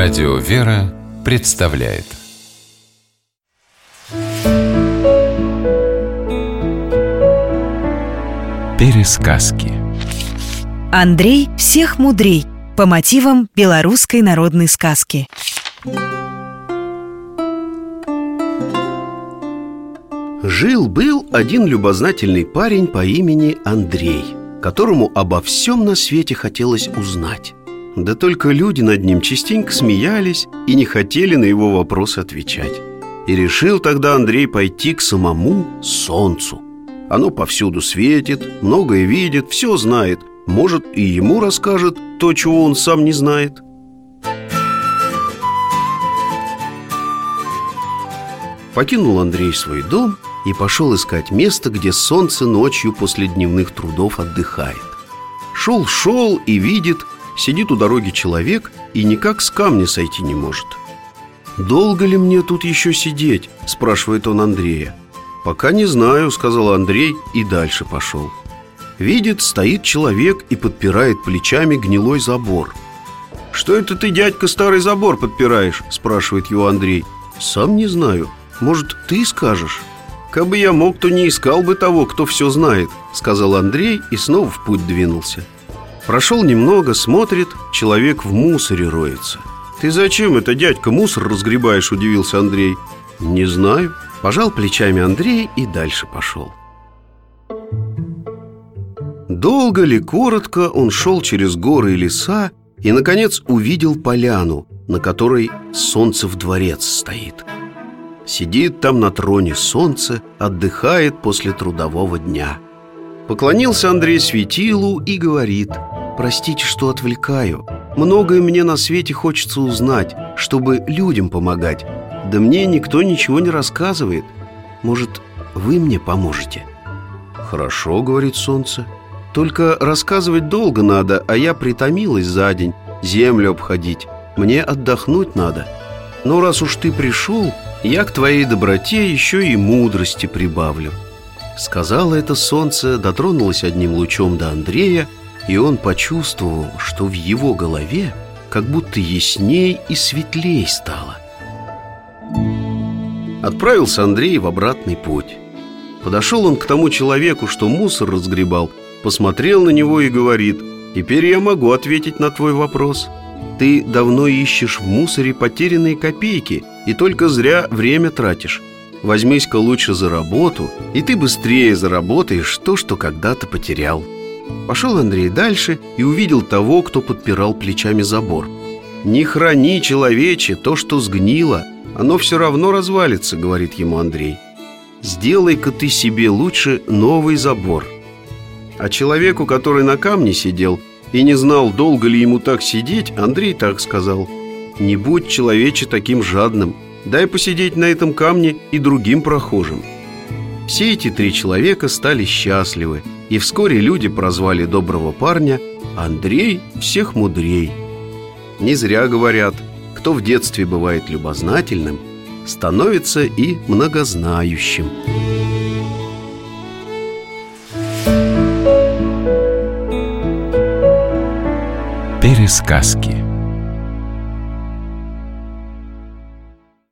Радио «Вера» представляет Пересказки Андрей всех мудрей по мотивам белорусской народной сказки. Жил-был один любознательный парень по имени Андрей, которому обо всем на свете хотелось узнать. Да только люди над ним частенько смеялись и не хотели на его вопросы отвечать. И решил тогда Андрей пойти к самому солнцу. Оно повсюду светит, многое видит, все знает. Может, и ему расскажет то, чего он сам не знает. Покинул Андрей свой дом и пошел искать место, где солнце ночью после дневных трудов отдыхает. Шел-шел и видит, сидит у дороги человек и никак с камня сойти не может. «Долго ли мне тут еще сидеть?» – спрашивает он Андрея. «Пока не знаю», – сказал Андрей и дальше пошел. Видит, стоит человек и подпирает плечами гнилой забор. «Что это ты, дядька, старый забор подпираешь?» – спрашивает его Андрей. «Сам не знаю. Может, ты скажешь?» «Кабы я мог, то не искал бы того, кто все знает», — сказал Андрей и снова в путь двинулся. Прошел немного, смотрит, человек в мусоре роется. «Ты зачем это, дядька, мусор разгребаешь?» – удивился Андрей. «Не знаю». Пожал плечами Андрей и дальше пошел. Долго ли, коротко он шел через горы и леса и, наконец, увидел поляну, на которой солнце в дворец стоит – Сидит там на троне солнце, отдыхает после трудового дня Поклонился Андрей светилу и говорит Простите, что отвлекаю. Многое мне на свете хочется узнать, чтобы людям помогать. Да мне никто ничего не рассказывает. Может, вы мне поможете? Хорошо, говорит солнце. Только рассказывать долго надо, а я притомилась за день. Землю обходить. Мне отдохнуть надо. Но раз уж ты пришел, я к твоей доброте еще и мудрости прибавлю. Сказала это солнце, дотронулось одним лучом до Андрея И он почувствовал, что в его голове как будто ясней и светлей стало Отправился Андрей в обратный путь Подошел он к тому человеку, что мусор разгребал Посмотрел на него и говорит Теперь я могу ответить на твой вопрос Ты давно ищешь в мусоре потерянные копейки – и только зря время тратишь. Возьмись-ка лучше за работу, и ты быстрее заработаешь то, что когда-то потерял. Пошел Андрей дальше и увидел того, кто подпирал плечами забор. «Не храни, человече, то, что сгнило, оно все равно развалится», — говорит ему Андрей. «Сделай-ка ты себе лучше новый забор». А человеку, который на камне сидел и не знал, долго ли ему так сидеть, Андрей так сказал – не будь человече таким жадным Дай посидеть на этом камне и другим прохожим Все эти три человека стали счастливы И вскоре люди прозвали доброго парня Андрей всех мудрей Не зря говорят Кто в детстве бывает любознательным Становится и многознающим. Пересказки